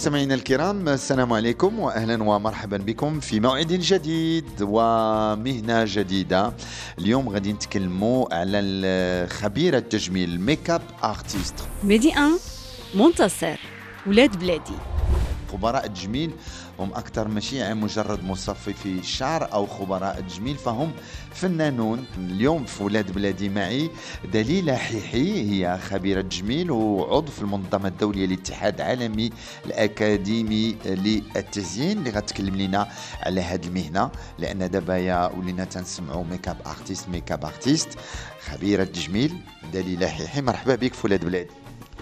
مستمعينا الكرام السلام عليكم واهلا ومرحبا بكم في موعد جديد ومهنة جديدة. اليوم غادي نتكلموا على خبيره التجميل ال make-up artiste Medi 1 منتصر ولاد بلادي. خبراء التجميل هم أكثر ماشي عن مجرد مصففي الشعر أو خبراء التجميل فهم فنانون. اليوم في ولاد بلادي معي. دليلة حيحي هي خبيرة تجميل وعضو في المنظمة الدولية للاتحاد العالمي الأكاديمي للتزيين. اللي غتكلم لنا على هذه المهنة. لأن دابا يا ولينا تنسمعوا make-up artiste make-up artiste خبيرة تجميل دليلة حيحي مرحبا بك في ولاد بلادي.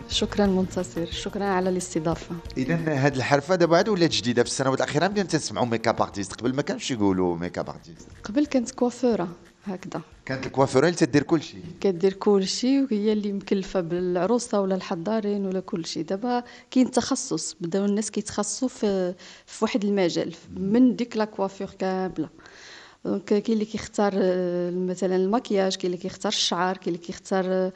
شكرا منتصر شكرا على الاستضافة. اذا هاد الحرفة دابا عاد ولات جديدة في السنوات الأخيرة بدينا تنسمعوا make-up artiste قبل ما كانش يقولوا make-up artiste قبل كانت كوافورة هكذا. كانت الكوافورة اللي تدير كل شيء. كدير كل شيء وهي اللي مكلفة بالعروسة ولا الحضارين ولا كل شيء. دابا كاين تخصص بداو الناس كيتخصصوا في في واحد المجال من ديك la coiffure كاملة. donc كاين اللي كيختار مثلا المكياج كاين اللي كيختار الشعر كاين اللي كيختار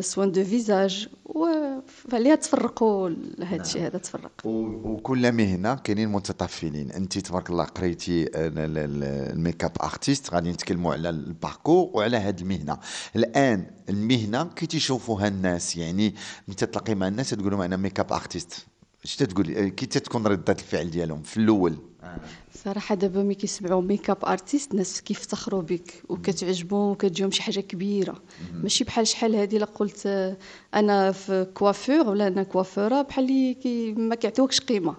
soins de visage وعليها تفرقوا هذا الشيء هذا تفرق وكل مهنه كاينين متطفلين انت تبارك الله قريتي ال- ال- ال- ال make-up artiste غادي نتكلموا على ال parcours وعلى هذه المهنة. الآن المهنة كي تيشوفوها الناس يعني ملي تتلاقي مع الناس تقول لهم أنا make-up artiste اش تتقول؟ كي تتكون ردة الفعل ديالهم في الأول؟ صراحة دابا ملي كيسمعوا make-up artiste ناس كيفتخروا بك وكتعجبهم وكتجيهم شي حاجة كبيرة. ماشي بحال شحال هادي لا قلت آه، أنا في coiffure ولا أنا كوافورة بحال اللي كي ما كيعطيوكش قيمة.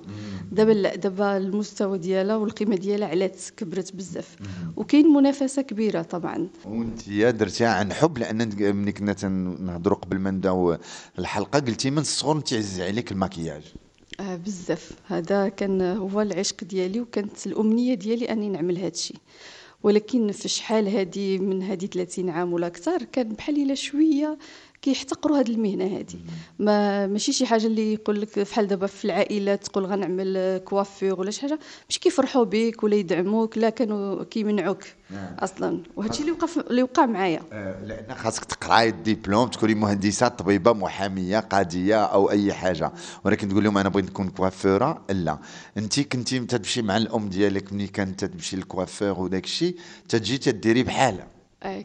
دابا لا دابا المستوى ديالها والقيمة ديالها علات كبرت بزاف. وكاين منافسة كبيرة طبعا. وأنت يا درتيها عن حب لأن ملي كنا تنهضروا قبل ما نبدأو الحلقة قلتي من الصغر انت عزيز عليك المكياج. آه بزاف. هذا كان هو العشق ديالي وكانت الأمنية ديالي أني نعمل هذا الشيء. ولكن في شحال هذه من هذه 30 عام ولا أكثر كان بحال إلا شوية كيحتقروا هذه المهنة هذه ما ماشي شي حاجة اللي يقول لك بحال دابا في العائلات تقول غنعمل كوافور ولا شي حاجة مش كيفرحوا بك ولا يدعموك لا كانوا كيمنعوك أصلا. وهذا الشيء اللي وقع اللي وقع معايا. لأن خاصك تقراي الدبلوم تكوني مهندسة طبيبة محامية قاضية أو أي حاجة. ولكن تقول لهم أنا بغيت نكون كوافوره لا. انت كنتي تمشي مع الأم ديالك ملي كانت تمشي للكوافور وداك الشيء تجي تديري بحالها. آه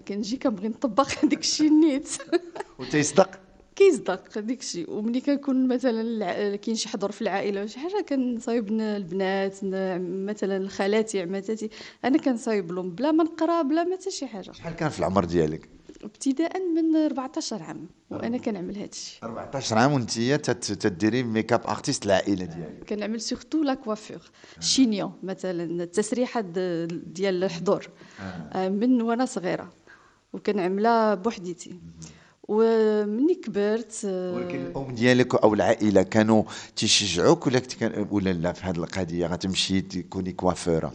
كنجي كنبغي نطبق داك الشيء نيت وتيصدق؟ كيصدق داك الشيء. وملي كنكون مثلا كاين شي حضور في العائلة ولا شي حاجة كنصايب البنات مثلا خالاتي عماتاتي أنا كنصايب لهم بلا ما نقرأ بلا ما حتى شي حاجة. شحال كان في العمر ديالك؟ ابتداء من 14 عام وأنا كنعمل هذا الشيء. 14 عام وأنت تديري make-up artiste العائله ديالك. كنعمل surtout la coiffure chignon مثلا التسريحة ديال الحضور. آه، من وأنا صغيرة. وكنعملها بوحديتي. ومني كبرت آه، ولكن الأم ديالك أو العائلة كانوا تيشجعوك ولا ولا لا؟ في هذه القضية غتمشي تكوني كوافوره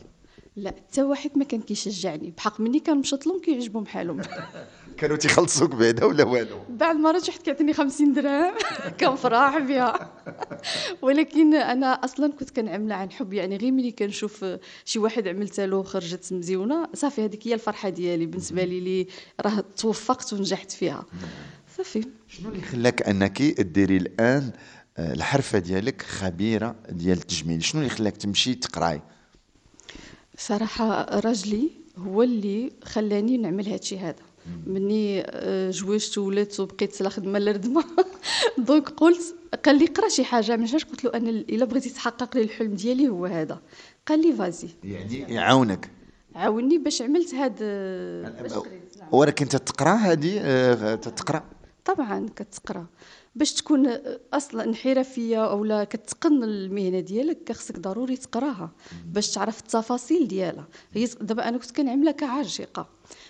لا حتى واحد ما كان كيشجعني. بحق مني كنمشط لهم كيعجبهم حالهم كانوا تيخلصوك بعدا ولا والو؟ بعد مرة واحد كيعطيني 50 درهم. كنفرح بها ولكن أنا أصلا كنت كنعملها عن حب. يعني غير ملي كنشوف شي واحد عملتها له خرجت مزيونة. صافي هذيك هي الفرحة ديالي. بالنسبة لي اللي راه توفقت ونجحت فيها. صافي. شنو اللي خلاك أنك ديري الآن آه، الحرفة ديالك خبيرة ديال التجميل؟ شنو اللي خلاك تمشي تقراي؟ صراحة راجلي هو اللي خلاني نعمل هادشي هذا. مني آه، جوجت وولدت وبقيت لا خدمه لا ردمه donc قلت قال لي قرا شي حاجة ماشاش قلت له أنا إلا بغيتي تحقق لي الحلم ديالي هو هذا. قال لي vas-y. يعني يعاونك. عاوني باش عملت هاد باش قريت، نعم. ولكن تتقرأ هذه آه، تتقرأ؟ طبعا كتقرأ. باش تكون أصلا حرفية اولا كتقن المهنة ديالك خصك ضروري تقراها باش تعرف التفاصيل ديالها. هي دابا أنا كنت كنعملها كعاشقة.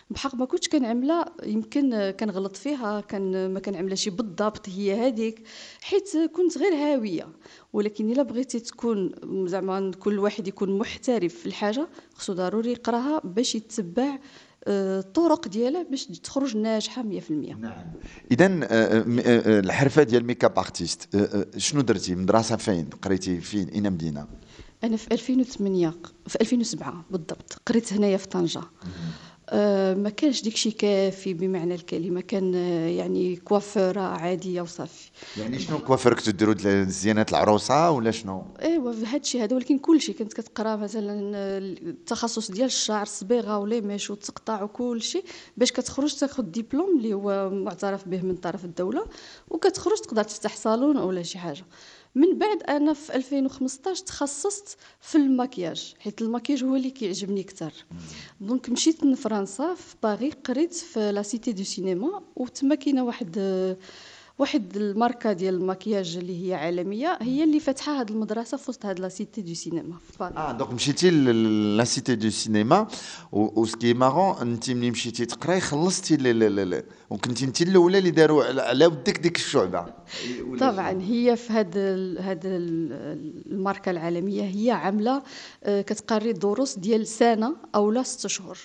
بحق ما كنتش كنعملها يمكن كنغلط فيها كان ما كنعملهاش بالضبط هي هذيك حيت كنت غير هاوية. ولكن إلا بغيتي تكون زعما كل واحد يكون محترف في الحاجة خصو ضروري يقراها باش يتبع الطرق ديالها باش تخرج ناجحة 100% نعم. اذا الحرفة ديال make-up artiste شنو درتي؟ مدرسة فين؟ قريتي فين؟ أين مدينة؟ أنا في 2008 في 2007 بالضبط. قريت هنايا في طنجة. ما كانش ديكشي كافي بمعنى الكلمة. كان آه، يعني كوافوره عادية وصافي. يعني شنو coiffure كنتو ديروا زينات العروسة ولا شنو؟ إيوا هادشي هذا. ولكن كلشي كنت كتقرا مثلا آه، التخصص ديال الشعر الصبيغة و les mèches وتقطع وكلشي باش كتخرج تاخذ ديبلوم اللي هو معترف به من طرف الدولة وكتخرج تقدر تفتح صالون ولا شي حاجة. من بعد أنا في 2015 تخصصت في المكياج حيت المكياج هو اللي كيعجبني أكثر. donc مشيت لفرنسا في باغي قريت في la cité du cinéma وتما كاينة واحد واحد الماركة ديال المكياج اللي هي عالمية هي اللي فاتحة هذه المدرسة في وسط هذه la cité du cinéma آه donc مشيتي la cité du cinéma و ce qui est marrant انت ملي مشيتي تقراي خلصتي وكنتي انت الأولى اللي داروا على ودك ديك الشعبة. طبعا هي في هاد هاد الماركة العالمية هي عاملة آه، كتقري دروس ديال سنة أو لا ست شهور.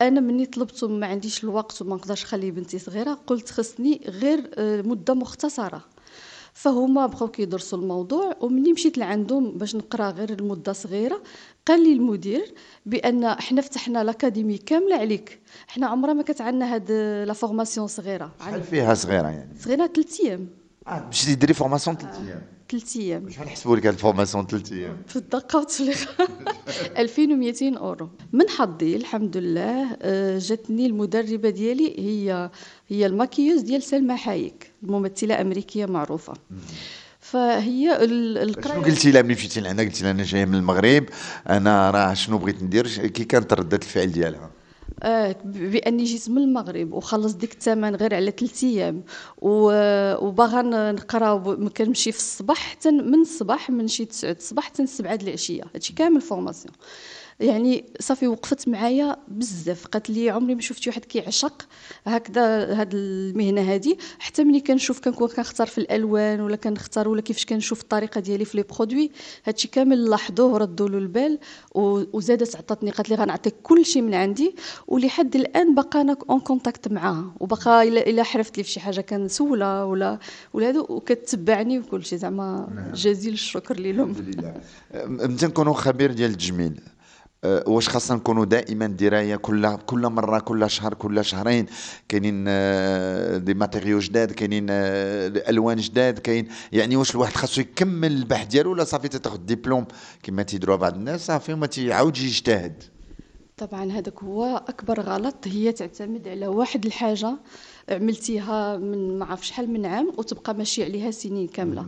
أنا مني طلبت ما عنديش الوقت وما نقدرش نخلي بنتي صغيرة قلت خصني غير آه، مدة مختصرة. فهما بقاو كيدرسوا الموضوع ومني مشيت لعندهم باش نقرا غير المدة صغيرة. قال لي المدير بأن حنا فتحنا l'académie كاملة عليك. حنا عمرها ما كانت عندنا هاد la formation صغيرة. شحال فيها صغيرة يعني؟ صغيرة 3 أيام. آه مشيتي ديري formation 3 أيام. ثلاث أيام. شحال حسبوا لك ال formation ثلاث أيام. في الدقة والتفليق 2200 أورو. من حظي الحمد لله آه، جاتني المدربة ديالي هي هي ال maquilleuse ديال سلمى حايك الممثله أمريكية معروفة. فهي القراية شنو قلتي لها ملي مشيتي لعندها قلتي لها أنا جاية من المغرب أنا راه شنو بغيت ندير؟ كي كانت ردة الفعل ديالها. آه بأني جيت من المغرب وخلص ديك الثمن غير على ثلاث أيام. وباغا نقرا كنمشي في الصباح حتى من الصباح من شي 9 الصباح حتى 7 العشية. هادشي كامل formation. يعني صافي وقفت معايا بزاف. قالت لي عمري ما شفت واحد كيعشق هكذا هاد المهنة هادي. حتى ملي كنشوف كنكون كنختار في الألوان ولا كنختار ولا كيفاش كنشوف الطريقة ديالي في les produits هادشي كامل لاحظوه وردوا له البال وزادت عطاتني قالت لي غنعطيك كل شيء من عندي. ولحد الآن باقا أنا en contact معاها وباقا الا حرفت لي في شي حاجة كنسولها ولا ولا هادو وكتبعني وكل شيء زعما نعم. جزيل الشكر لهم الحمد لله. متى نكونوا خبير ديال التجميل؟ واش خاصنا نكونوا دائما دراية كل كل مرة كل شهر كل شهرين. كاينين أه، des matériaux جداد كاينين أه، الوان جداد كاين. يعني واش الواحد خاصو يكمل البحث ديالو ولا صافي تاخذ ديبلوم كما تيديروا بعض الناس صافي ما تيعاودش يجتهد؟ طبعا هذاك هو أكبر غلط. هي تعتمد على واحد الحاجة عملتيها من ما عرف شحال من عام وتبقى ماشي عليها سنين كاملة.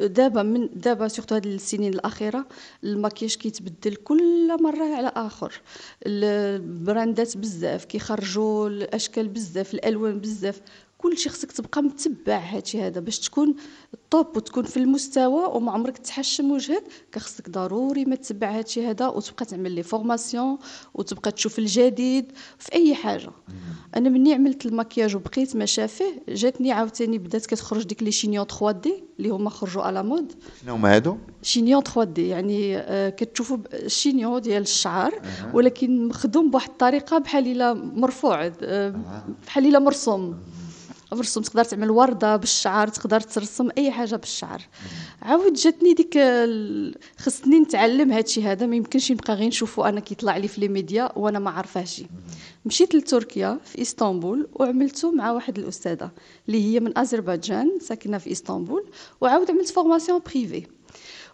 دابا من دابا surtout هاد السنين الأخيرة الماكياج كيتبدل كل مرة على آخر. ال brandات بزاف كيخرجوا الأشكال بزاف الألوان بزاف. كل شيء خصك تبقى متبع هادشي هذا باش تكون ال top وتكون في المستوى وما عمرك تحشم وجهك كخصك ضروري ما تتبع هادشي هذا وتبقى تعمل les formations وتبقى تشوف الجديد في أي حاجة. أنا مني عملت المكياج وبقيت ما شافه جاتني عاوتاني بدات كتخرج ديك les chignons 3D اللي هما خرجوا à la mode شنو هما هادو؟ شينيون 3 دي يعني آه كتشوفوا الشينيون ديال الشعر ولكن مخدوم بواحد الطريقة بحال الا مرفوع آه بحال الا مرسوم. مرسوم تقدر تعمل وردة بالشعر تقدر ترسم أي حاجة بالشعر. عاود جاتني ديك خصني نتعلم هادشي هذا ما يمكنش نبقى غير نشوفو أنا كيطلع لي في les médias وأنا ما عارفاهش مشيت لتركيا في إسطنبول وعملته مع واحد الأستاذة اللي هي من أذربيجان ساكنة في إسطنبول وعاود عملت formation privée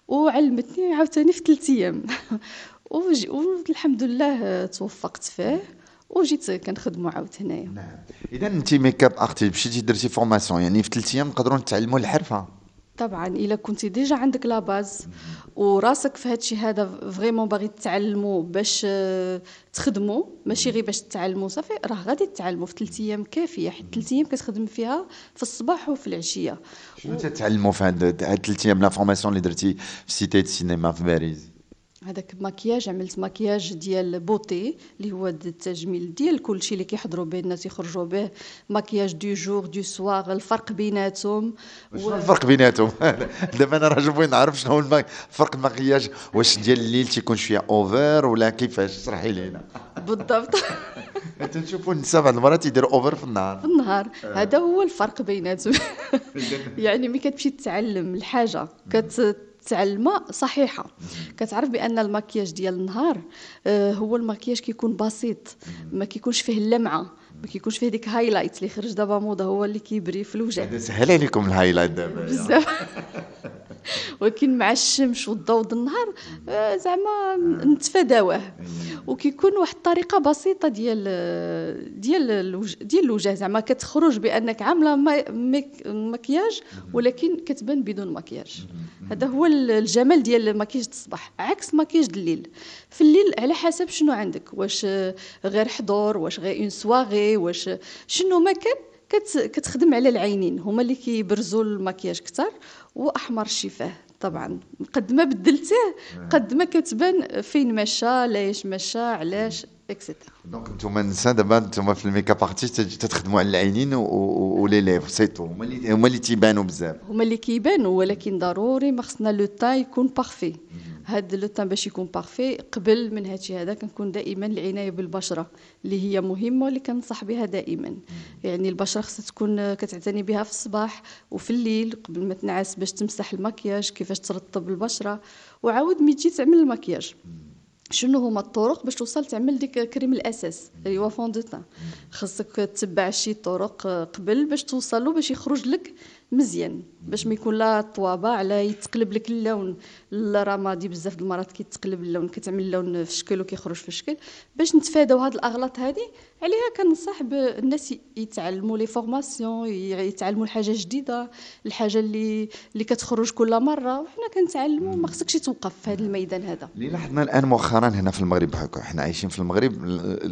وعلمتني عاوتاني في ثلاث أيام. والحمد لله توفقت فيه. وجيت كنخدموا عاود هنايا. نعم. إذا انت make-up artist مشيتي درتي formation يعني في ثلاث أيام نقدروا نتعلموا الحرفة. طبعا إلا كنتي déjà عندك la base وراسك في هادشي هذا vraiment باغي تتعلموا باش آه، تخدموا ماشي غير باش تتعلموا صافي راه غادي تتعلموا في ثلاث أيام كافية. حيت ثلاث أيام كتخدم فيها في الصباح وفي العشية. شنو تتعلموا في هاد ثلاث أيام la formation اللي درتي في cité السينما في باريس؟ هذاك ماكياج عملت ماكياج ديال beauté اللي هو التجميل ديال كلشي اللي كيحضروا به الناس يخرجوا به. maquillage de jour de soir الفرق بيناتهم. شنو الفرق بيناتهم؟ دابا أنا راه بغيت نعرف شنو هو فرق المكياج واش ديال الليل تيكون شوية over ولا كيفاش؟ اشرحي لينا. بالضبط. تنشوفوا النساء بعض المرات يديروا over في النهار. في النهار. هذا هو الفرق بيناتهم. يعني ملي كتمشي تتعلم الحاجة كت تعلمها صحيحة. كتعرف بأن المكياج ديال النهار آه، هو المكياج كيكون بسيط. ما كيكونش فيه اللمعة. ما كيكونش فيه ديك highlight اللي خرج دابا موضة هو اللي كيبري في الوجه. سهل عليكم ال highlight دابا. بزاف. ولكن مع الشمس والضوء النهار آه، زعما نتفاداوه. وكيكون واحد الطريقة بسيطة ديال ديال الوجه ديال الوجه. زعما كتخرج بأنك عاملة مكياج ولكن كتبان بدون مكياج. هذا هو الجمال ديال مكياج الصباح. عكس مكياج الليل. في الليل على حسب شنو عندك. واش غير حضور واش غير une soirée واش شنو ما كان. كتخدم على العينين. هما اللي كيبرزوا المكياج كثر وأحمر الشفاه طبعا. قد ما بدلتيه قد ما كتبان فين مشى لاش مشى علاش et cetera donc أنتم النساء دابا أنتم في ال make-up artist تتخدموا على العينين و les lèvres c'est tout هما اللي هما اللي تيبانوا بزاف. هما اللي كيبانوا ولكن ضروري ما خصنا le teint يكون parfait هاد le teint باش يكون parfait قبل من هادشي هذا كنكون دائما العناية بالبشرة اللي هي مهمة واللي كنصح بها دائما. يعني البشرة خصها تكون كتعتني بها في الصباح وفي الليل قبل ما تنعس باش تمسح المكياج كيفاش ترطب البشرة. وعاود ملي تجي تعمل المكياج. شنو هما الطرق باش توصل تعمل ديك كريم الأساس؟ اللي هو fond de teint خاصك تتبع شي طرق قبل باش توصل باش يخرج لك مزيان باش ما يكون لا طوابع لا يتقلب لك اللون. الرمادي بزاف د المرات كيتقلب اللون كتعمل اللون في شكل وكيخرج في شكل. باش نتفاداو هاد الأغلاط هادي عليها كنصح الناس يتعلموا les formations يتعلموا الحاجة جديدة الحاجة اللي اللي كتخرج كل مرة. وحنا كنتعلموا ما خصكش توقف في هذا الميدان هذا. اللي لاحظنا الآن مؤخرا هنا في المغرب حنا عايشين في المغرب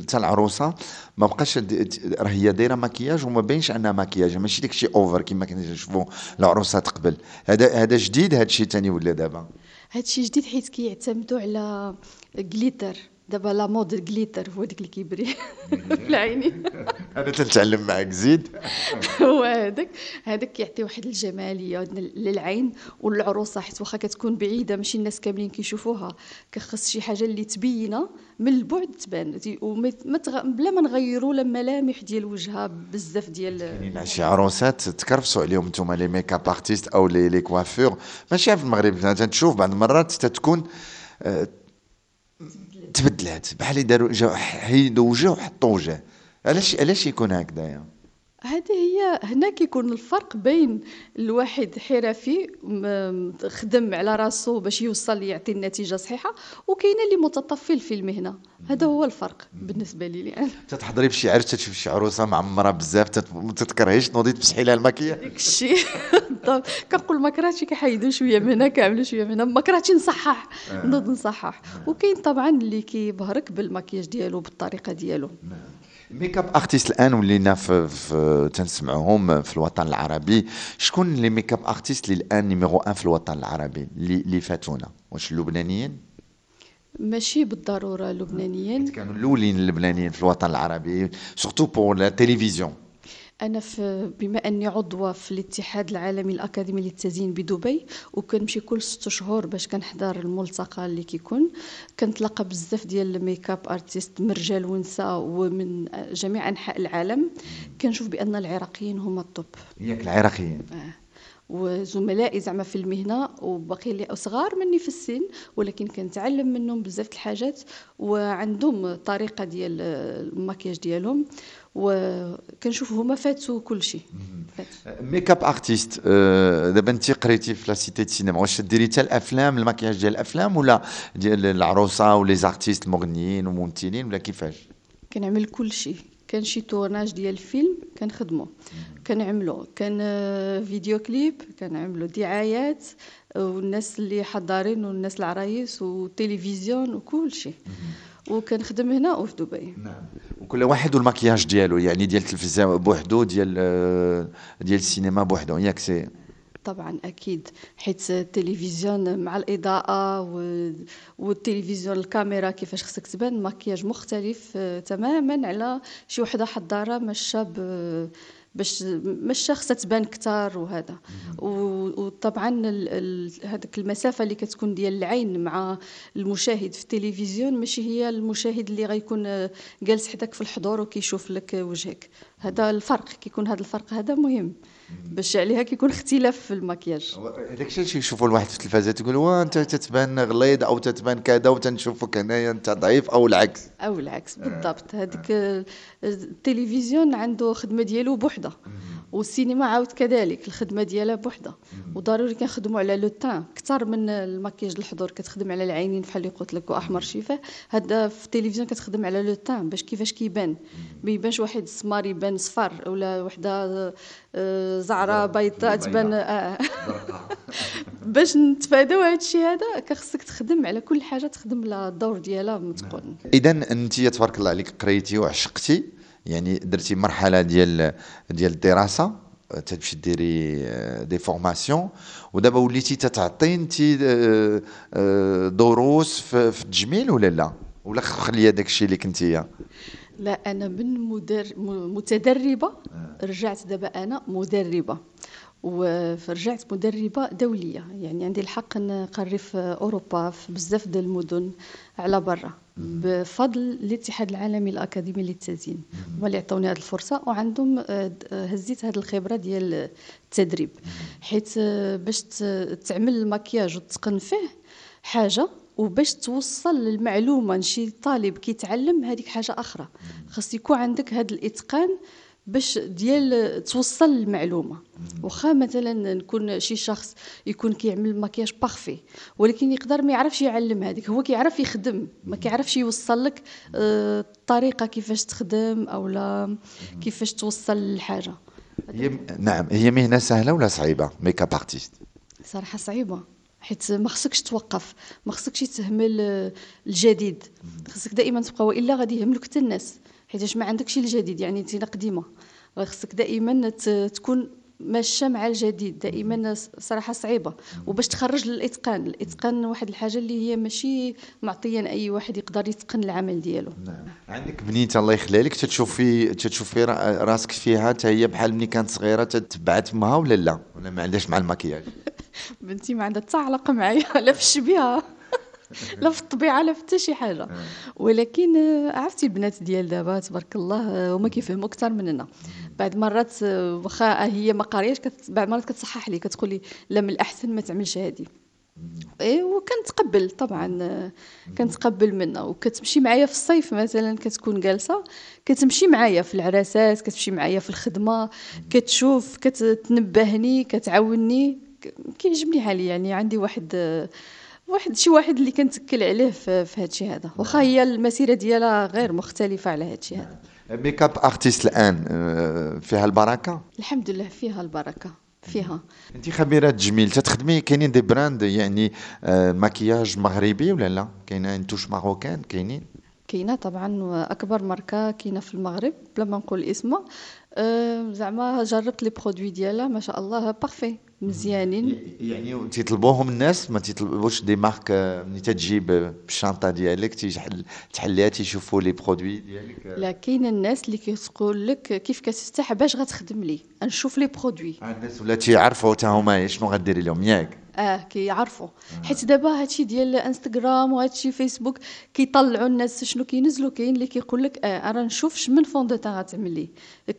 حتى العروسة ما بقاش راه هي دايرة مكياج وما باينش انها مكياج. ماشي داكشي over كما كنا نشوفوا العروسات قبل هذا هذا جديد هذا الشيء ثاني ولا دابا؟ هذا الشيء جديد حيت كيعتمدوا على glitter دابا la mode ال glitter هو ديك اللي كيبري. في العينين أنا تنتعلم معاك زيد. هو هذاك. هذاك كيعطي واحد الجمالية للعين والعروسة حيت واخا كتكون بعيدة ماشي الناس كاملين كيشوفوها. كخص شي حاجة اللي تبينة من البعد تبان. بلا ما نغيروا لا ملامح ديال وجهها بزاف ديال شي عروسات تكرفسوا عليهم أنتم les make-up artistes أو les les coiffeurs ماشي في المغرب تشوف بعض المرات تتكون آه، تبدلات بحال داروا حيدوا وجه وحطوا وجه علاش علاش يكون هكذايا؟ هذه هي هنا كيكون الفرق بين الواحد حرفي خدم على راسو باش يوصل يعطي النتيجة صحيحة وكاين اللي متطفل في المهنه هذا هو الفرق بالنسبة لي الان تتحضري بشي عرس تشوف شي عروسه معمره بزاف ما تتكرهيش تنوضي تمسحي لها الماكياج داك الشيء كنقول ما كرهتش كيحيدوا شوية من هنا كيعملوا شوية من هنا. ما كرهتش نصحح آه. نوض نصحح. وكاين طبعا اللي كيبهرك بالماكياج ديالو بالطريقة ديالو. نعم. ميك اب ارتيست الآن ولينا في, في تنسمعوهم في الوطن العربي. شكون les make-up artistes اللي الآن numéro un في الوطن العربي اللي فاتونا؟ واش اللبنانيين؟ ماشي بالضرورة اللبنانيين كانوا الأولين اللبنانيين في الوطن العربي surtout pour la télévision أنا في بما أني عضوه في الاتحاد العالمي الأكاديمي للتزيين بدبي وكنمشي كل ست شهور باش كنحضر الملتقى اللي كيكون. كنتلاقى بزاف ديال ال make-up artistes من رجال ونساء ومن جميع أنحاء العالم. كنشوف بأن العراقيين هما الطب ياك العراقيين. آه. وزملائي زعما في المهنة وباقي لي صغار مني في السن ولكن كنتعلم منهم بزاف الحاجات وعندهم طريقة ديال المكياج ديالهم وكنشوف هما فاتوا كل شيء. ميك اب ارتيست دابا انت قريتي في la cité du cinéma واش ديري حتى الأفلام المكياج ديال الأفلام ولا ديال العروسة و les artistes المغنيين وممثلين ولا كيفاش؟ كنعمل كل شيء. كان شي tournage ديال الفيلم كنخدمو. كنعملو. كان vidéo clip كنعملو دعايات والناس اللي حضارين والناس العرايس وتلفزيون وكل شيء وكنخدم هنا وفي دبي. نعم. وكل واحد والمكياج ديالو يعني ديال التلفزيون بوحدو ديال ديال السينما بوحدو. ياك c'est طبعا أكيد حيت التلفزيون مع الإضاءة والتلفزيون الكاميرا كيفاش خصك تبان مكياج مختلف آه، تماما على شي وحدة حضارة ماشيه باش ماشيه خصها تبان كثار وهذا. وطبعا هذيك المسافة اللي كتكون ديال العين مع المشاهد في التلفزيون ماشي هي المشاهد اللي غيكون آه، جالس حداك في الحضور وكيشوف لك وجهك. هذا الفرق كيكون هذا الفرق هذا مهم. باش عليها كيكون اختلاف في المكياج. هذاك الشيء اللي يشوفوا الواحد في التلفازه تقول وا أنت تتبان غليظ أو تتبان كذا وتنشوفك هنايا أنت ضعيف أو العكس. أو العكس بالضبط. هذيك التلفزيون عنده خدمة ديالو بوحدة. والسينما عاود كذلك الخدمة ديالها بوحدة. وضروري كنخدموا على لو تان أكثر من المكياج الحضور. كتخدم على العينين بحال اللي قلت لك وأحمر شفاه. هذا في التلفزيون كتخدم على le teint باش كيفاش كيبان. ما يبانش واحد السمار يبان صفر ولا وحدة آه، زعره بيضاء تبان آه. باش نتفاداو هذا الشيء هذا كخصك تخدم على كل حاجة تخدم لها الدور ديالها متقون اذا انت تبارك الله عليك قريتي وعشقتي يعني درتي مرحلة ديال ديال الدراسة تمشي ديري des formations ودابا وليتي تتعطي انت دروس في التجميل ولا لا؟ ولا خلي هذاك الشيء اللي كنتي لا أنا من مدر... متدربة. رجعت دابا أنا مدربة. ورجعت مدربة دولية. يعني عندي الحق نقري في أوروبا في بزاف ديال المدن على برا. بفضل الاتحاد العالمي الأكاديمي للتزيين. هما اللي عطوني هذه الفرصة وعندهم آه، هزيت هذه الخبرة ديال التدريب. حيت آه، باش تعمل المكياج وتتقن فيه حاجة وباش توصل المعلومه لشي طالب كيتعلم هذيك حاجة أخرى. خاص يكون عندك هذا الإتقان باش ديال توصل المعلومه واخا مثلا نكون شي شخص يكون كيعمل مكياج بارفي ولكن يقدر ما يعرفش يعلم هذيك هو كيعرف يخدم ما كيعرفش يوصل لك آه، الطريقة كيفاش تخدم أو لا كيفاش توصل الحاجة هي نعم هي مهنة سهلة ولا صعيبة؟ make-up artiste صراحة صعيبة. حيت ما خصكش توقف ما خصكش تهمل آه، الجديد. خصك دائما تبقى وإلا غادي يهملك حتى الناس. حيت ما عندكش الجديد يعني أنت قديمه خصك دائما تكون ماشيه مع الجديد. دائما صراحة صعيبة. وباش تخرج للإتقان. الإتقان واحد الحاجة اللي هي ماشي معطيه أي واحد يقدر يتقن العمل ديالو. نعم. عندك بنيته الله يخليها لك تتشوفي تتشوفي راسك فيها حتى هي بحال ملي كانت صغيرة تتبعت معها ولا لا؟ ولا ما عندهاش مع المكياج؟ بنتي ما عندها حتى علاقه معايا لا في الشبيهه لا في الطبيعه لا في حتى شي حاجة. آه. ولكن آه، عرفتي البنات ديال دابا تبارك الله آه، هما كيفهموا أكثر مننا. بعد مرات واخا هي ما قارياش بعد مرات كتصحح لي كتقول لي لا من الأحسن ما تعملش هذه إيه وكنتقبل طبعا كنتقبل منها. وكتمشي معايا في الصيف مثلا كتكون جالسة كتمشي معايا في العراسات كتمشي معايا في الخدمة كتشوف كتنبهني كتعاوني كيعجبني حالي يعني عندي واحد واحد شي واحد اللي كنتكل عليه في, في هذا الشيء هذا. واخا هي المسيرة ديالها غير مختلفة على هذا الشيء هذا. make-up artiste الآن آه، فيها البركة؟ الحمد لله فيها البركة فيها. أنت خبيرة تجميل تتخدمي كاينين des brands يعني آه، مكياج مغربي ولا لا؟ كاينين touche marocaine كاينين؟ كاينة طبعا اكبر ماركة كاينة في المغرب بلا ما نقول اسمها أه زعما جربت les produits ديالها ما شاء الله parfait مزيانين. يعني تيطلبوهم الناس ما تيطلبوش des marques ملي تجيب بالشنطه ديالك تحليها تيشوفوا les produits ديالك لا كاين الناس اللي كتقول لك كيف كتفتح باش غتخدم لي؟ نشوف les produits آه، الناس ولا تيعرفوا حتى هما شنو غديري لهم ياك. آه كيعرفوا. آه. حيت دابا هادشي ديال انستغرام وهادشي فيسبوك كيطلعوا الناس شنو كينزلوا كاين اللي كيقول لك آه أنا نشوف من fond de غتعمل لي.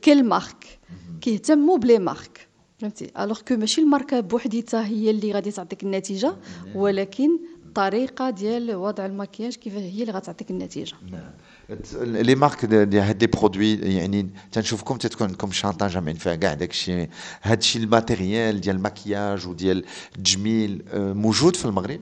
quelle marque. كيهتموا ب les marques. فهمتي؟ alors que ماشي الماركه بوحديتها هي اللي غادي تعطيك النتيجة ولكن الطريقة ديال وضع المكياج كيف هي اللي غتعطيك النتيجة. نعم. les marques ديال هاد les produits يعني تنشوفكم تتكون عندكم شانطه جامعين فيها كاع داكشي. هادشي ال matériel ديال المكياج وديال التجميل آه، موجود في المغرب؟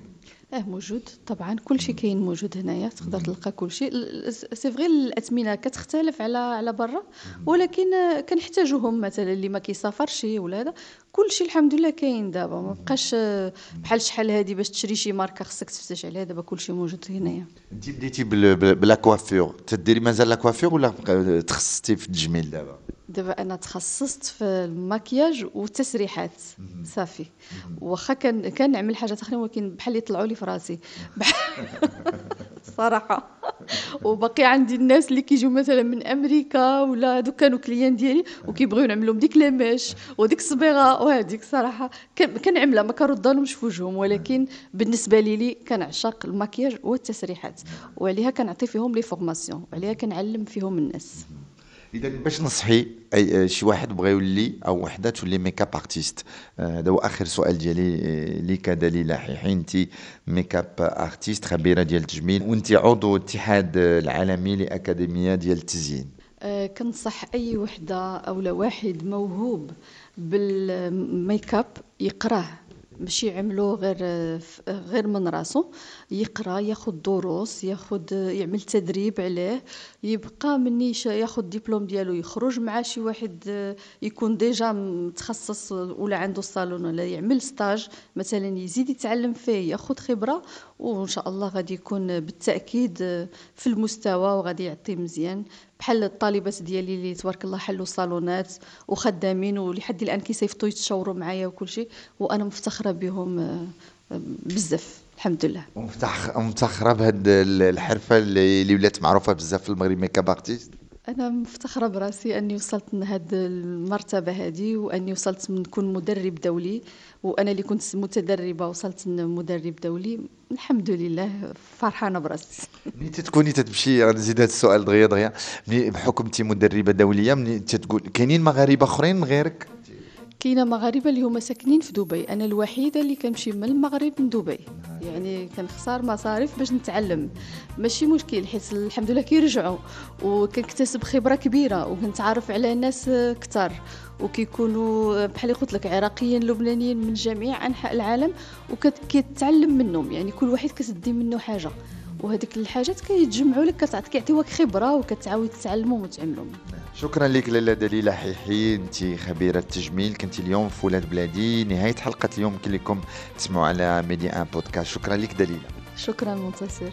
آه موجود. طبعا كل شيء كاين موجود هنايا تقدر تلقى كل شيء. c'est vrai الأثمنة كتختلف على على برا. ولكن كنحتاجوهم مثلا اللي ما كيسافرش ولا هذا. كل شيء الحمد لله كاين دابا. ما بقاش بحال شحال هذه باش تشري شي ماركة خصك تفتش عليها دابا كل شيء موجود هنايا. انت بديتي ب la coiffure تديري مازال la coiffure ولا تخصصتي في التجميل دابا؟ دابا أنا تخصصت في المكياج والتسريحات صافي. واخا كان كان نعمل حاجات اخرين ولكن بحال يطلعوا لي في راسي. صراحة. وباقي عندي الناس اللي كيجيو مثلا من أمريكا ولا هادوك كانوا كليان ديالي وكيبغيو نعملهم ديك ليميش وديك الصبيغة وهذيك صراحة. كنعملها ما كنردهمش في وجههم ولكن بالنسبة لي لي كنعشق المكياج والتسريحات. وعليها كنعطي فيهم les formations وعليها كنعلم فيهم الناس. إذا باش نصحي أي شي واحد بغى يولي أو وحدة تولي make-up artist هذا هو آخر سؤال ديالي آه، ليك دليله حيحي أنت make-up artist خبيرة ديال التجميل وأنت عضو الاتحاد العالمي لأكاديمية ديال التزيين. أه كنصح أي وحدة أو واحد موهوب بالميك اب يقراه. ماشي يعملو غير غير من راسو. يقرأ ياخذ دروس ياخذ يعمل تدريب عليه. يبقى مني ياخذ الدبلوم ديالو يخرج مع شي واحد يكون déjà متخصص ولا عنده صالون ولا يعمل stage مثلا يزيد يتعلم فيه ياخذ خبرة وإن شاء الله غادي يكون بالتأكيد في المستوى وغادي يعطي مزيان بحال الطالبات ديالي اللي تبارك الله حلوا صالونات وخدامين ولحد الآن كيصيفطوا يتشاوروا معايا وكل شيء وأنا مفتخرة بهم آه، بزاف الحمد لله. مفتخرة بهاد الحرفة اللي ولات معروفة بزاف في المغرب make-up artist أنا مفتخرة براسي أني وصلت لهاد المرتبة هذه وأني وصلت نكون مدرب دولي وأنا اللي كنت متدربة وصلت مدرب دولي. الحمد لله فرحانة براسي. ملي تكوني تتمشي نزيد هذا السؤال دغيا دغيا. ملي بحكم انت مدربة دولية ملي تتقول كاينين مغاربة أخرين من غيرك؟ كاينة مغاربة اللي هما ساكنين في دبي. أنا الوحيدة اللي كنمشي من المغرب من دبي. يعني كنخسر مصاريف باش نتعلم. ماشي مشكل حيت الحمد لله كيرجعوا وكنكتسب خبرة كبيرة وكنتعرف على ناس كثار وكيكونوا بحال قلت لك عراقيين لبنانيين من جميع أنحاء العالم وكتعلم منهم. يعني كل واحد كتدي منه حاجة. وهذيك الحاجات كيتجمعوا لك كتعطيك كيعطيوك خبرة وكتعاود تتعلموا وتعملوا شكرا لك لاله دليله حيحي انت خبيرة التجميل كنت اليوم في ولاد بلادي. نهاية حلقة اليوم كلكم تسمعوا على ميديا إن بودكاست. شكرا لك دليله شكرا منتصر.